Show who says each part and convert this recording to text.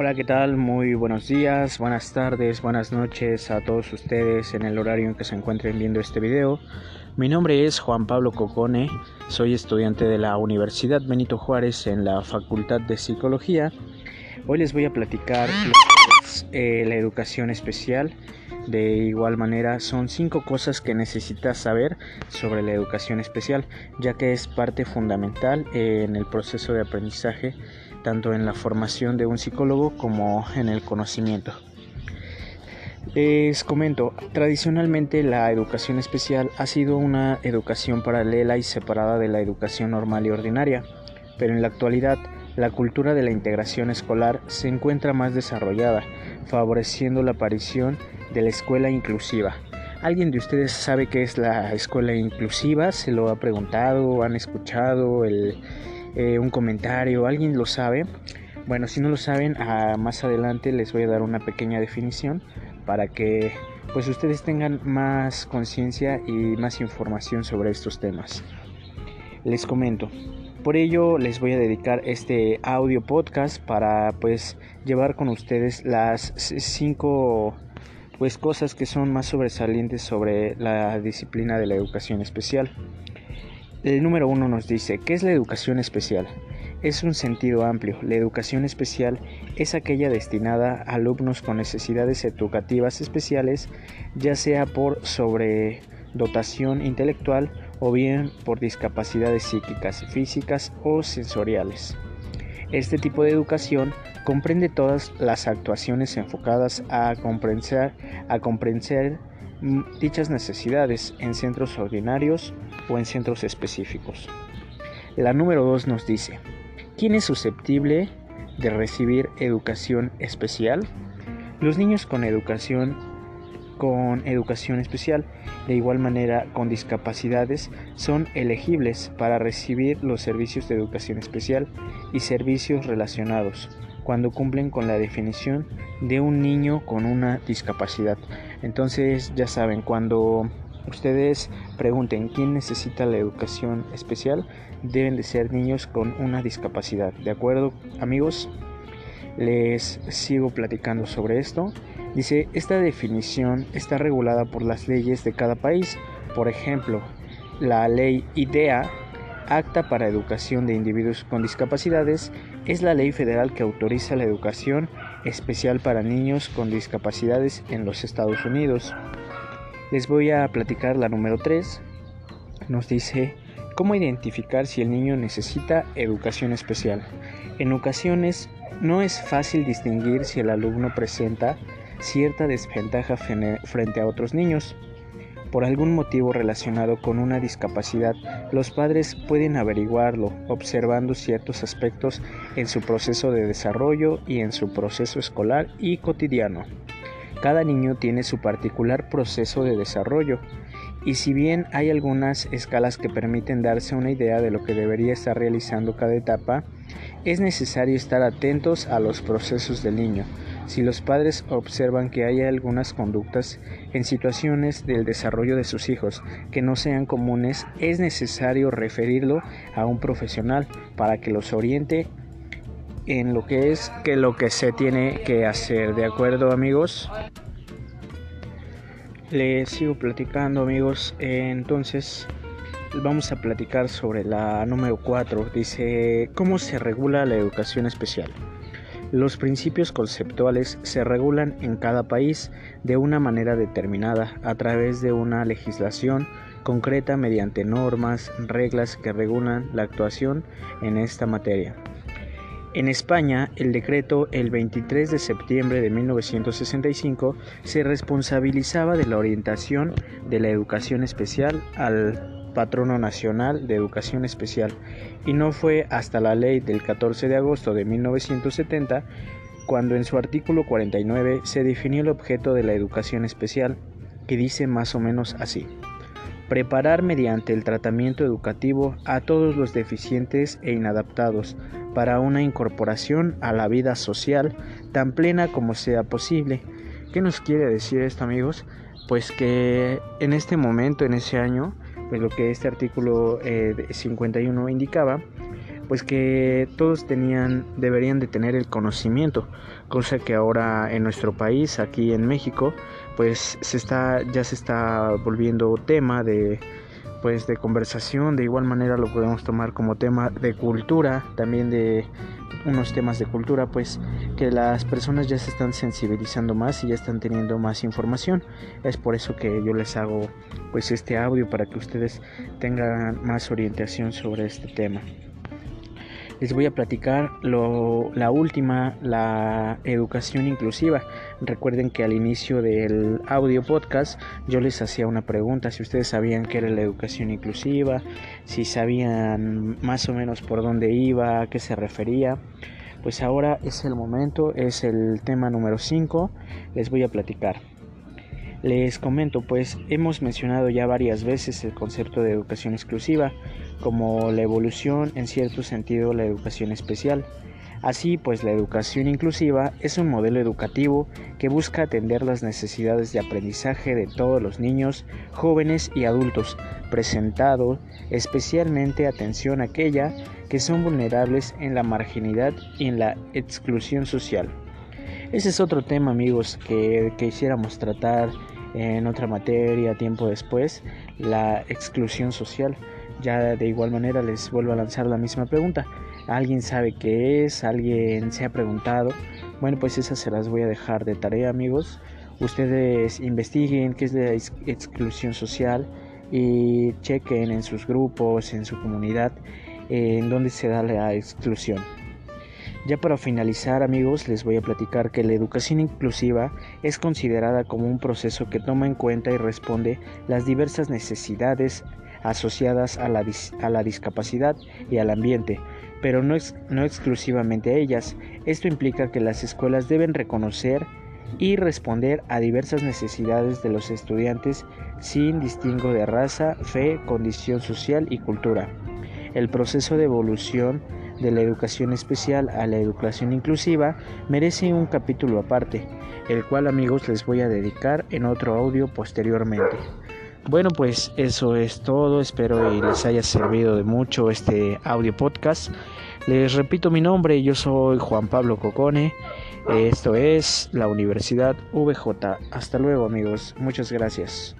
Speaker 1: Hola, ¿qué tal? Muy buenos días, buenas tardes, buenas noches a todos ustedes en el horario en que se encuentren viendo este video. Mi nombre es Juan Pablo Cocone, soy estudiante de la Universidad Benito Juárez en la Facultad de Psicología. Hoy les voy a platicar eh, la educación especial. De igual manera, son cinco cosas que necesitas saber sobre la educación especial, ya que es parte fundamental en el proceso de aprendizaje tanto en la formación de un psicólogo como en el conocimiento. Les comento, tradicionalmente la educación especial ha sido una educación paralela y separada de la educación normal y ordinaria, pero en la actualidad la cultura de la integración escolar se encuentra más desarrollada, favoreciendo la aparición de la escuela inclusiva. ¿Alguien de ustedes sabe qué es la escuela inclusiva? ¿Se lo ha preguntado? ¿Han escuchado el, eh, un comentario, alguien lo sabe. Bueno, si no lo saben, ah, más adelante les voy a dar una pequeña definición para que pues ustedes tengan más conciencia y más información sobre estos temas. Les comento. Por ello les voy a dedicar este audio podcast para pues llevar con ustedes las cinco pues cosas que son más sobresalientes sobre la disciplina de la educación especial. El número uno nos dice, ¿qué es la educación especial? Es un sentido amplio. La educación especial es aquella destinada a alumnos con necesidades educativas especiales, ya sea por sobredotación intelectual o bien por discapacidades psíquicas, físicas o sensoriales. Este tipo de educación comprende todas las actuaciones enfocadas a comprender, a comprender dichas necesidades en centros ordinarios o en centros específicos. La número 2 nos dice, ¿quién es susceptible de recibir educación especial? Los niños con educación con educación especial, de igual manera con discapacidades, son elegibles para recibir los servicios de educación especial y servicios relacionados cuando cumplen con la definición de un niño con una discapacidad. Entonces ya saben, cuando ustedes pregunten quién necesita la educación especial, deben de ser niños con una discapacidad. ¿De acuerdo amigos? Les sigo platicando sobre esto. Dice, esta definición está regulada por las leyes de cada país. Por ejemplo, la ley IDEA Acta para Educación de Individuos con Discapacidades es la ley federal que autoriza la educación especial para niños con discapacidades en los Estados Unidos. Les voy a platicar la número 3. Nos dice cómo identificar si el niño necesita educación especial. En ocasiones no es fácil distinguir si el alumno presenta cierta desventaja frente a otros niños. Por algún motivo relacionado con una discapacidad, los padres pueden averiguarlo observando ciertos aspectos en su proceso de desarrollo y en su proceso escolar y cotidiano. Cada niño tiene su particular proceso de desarrollo y si bien hay algunas escalas que permiten darse una idea de lo que debería estar realizando cada etapa, es necesario estar atentos a los procesos del niño, si los padres observan que hay algunas conductas en situaciones del desarrollo de sus hijos que no sean comunes, es necesario referirlo a un profesional para que los oriente en lo que es que lo que se tiene que hacer. ¿De acuerdo, amigos? Les sigo platicando, amigos. Entonces, vamos a platicar sobre la número 4. Dice, ¿cómo se regula la educación especial? Los principios conceptuales se regulan en cada país de una manera determinada a través de una legislación concreta mediante normas, reglas que regulan la actuación en esta materia. En España, el decreto el 23 de septiembre de 1965 se responsabilizaba de la orientación de la educación especial al patrono nacional de educación especial y no fue hasta la ley del 14 de agosto de 1970 cuando en su artículo 49 se definió el objeto de la educación especial, que dice más o menos así. Preparar mediante el tratamiento educativo a todos los deficientes e inadaptados para una incorporación a la vida social tan plena como sea posible. ¿Qué nos quiere decir esto amigos? Pues que en este momento, en ese año, pues lo que este artículo 51 eh, indicaba, pues que todos tenían deberían de tener el conocimiento, cosa que ahora en nuestro país, aquí en México, pues se está ya se está volviendo tema de pues de conversación, de igual manera lo podemos tomar como tema de cultura, también de unos temas de cultura, pues que las personas ya se están sensibilizando más y ya están teniendo más información. Es por eso que yo les hago pues este audio para que ustedes tengan más orientación sobre este tema les voy a platicar la última, la educación inclusiva. Recuerden que al inicio del audio podcast yo les hacía una pregunta, si ustedes sabían qué era la educación inclusiva, si sabían más o menos por dónde iba, a qué se refería. Pues ahora es el momento, es el tema número 5, les voy a platicar. Les comento, pues hemos mencionado ya varias veces el concepto de educación exclusiva, como la evolución, en cierto sentido la educación especial. Así pues, la educación inclusiva es un modelo educativo que busca atender las necesidades de aprendizaje de todos los niños, jóvenes y adultos, presentado especialmente atención a aquella que son vulnerables en la marginidad y en la exclusión social. Ese es otro tema, amigos, que quisiéramos tratar en otra materia tiempo después, la exclusión social. Ya de igual manera les vuelvo a lanzar la misma pregunta. ¿Alguien sabe qué es? ¿Alguien se ha preguntado? Bueno, pues esas se las voy a dejar de tarea, amigos. Ustedes investiguen qué es la exclusión social y chequen en sus grupos, en su comunidad, en dónde se da la exclusión. Ya para finalizar amigos les voy a platicar que la educación inclusiva es considerada como un proceso que toma en cuenta y responde las diversas necesidades asociadas a la, a la discapacidad y al ambiente, pero no, no exclusivamente a ellas. Esto implica que las escuelas deben reconocer y responder a diversas necesidades de los estudiantes sin distingo de raza, fe, condición social y cultura. El proceso de evolución de la educación especial a la educación inclusiva merece un capítulo aparte, el cual amigos les voy a dedicar en otro audio posteriormente. Bueno, pues eso es todo. Espero y les haya servido de mucho este audio podcast. Les repito mi nombre, yo soy Juan Pablo Cocone. Esto es la Universidad VJ. Hasta luego amigos, muchas gracias.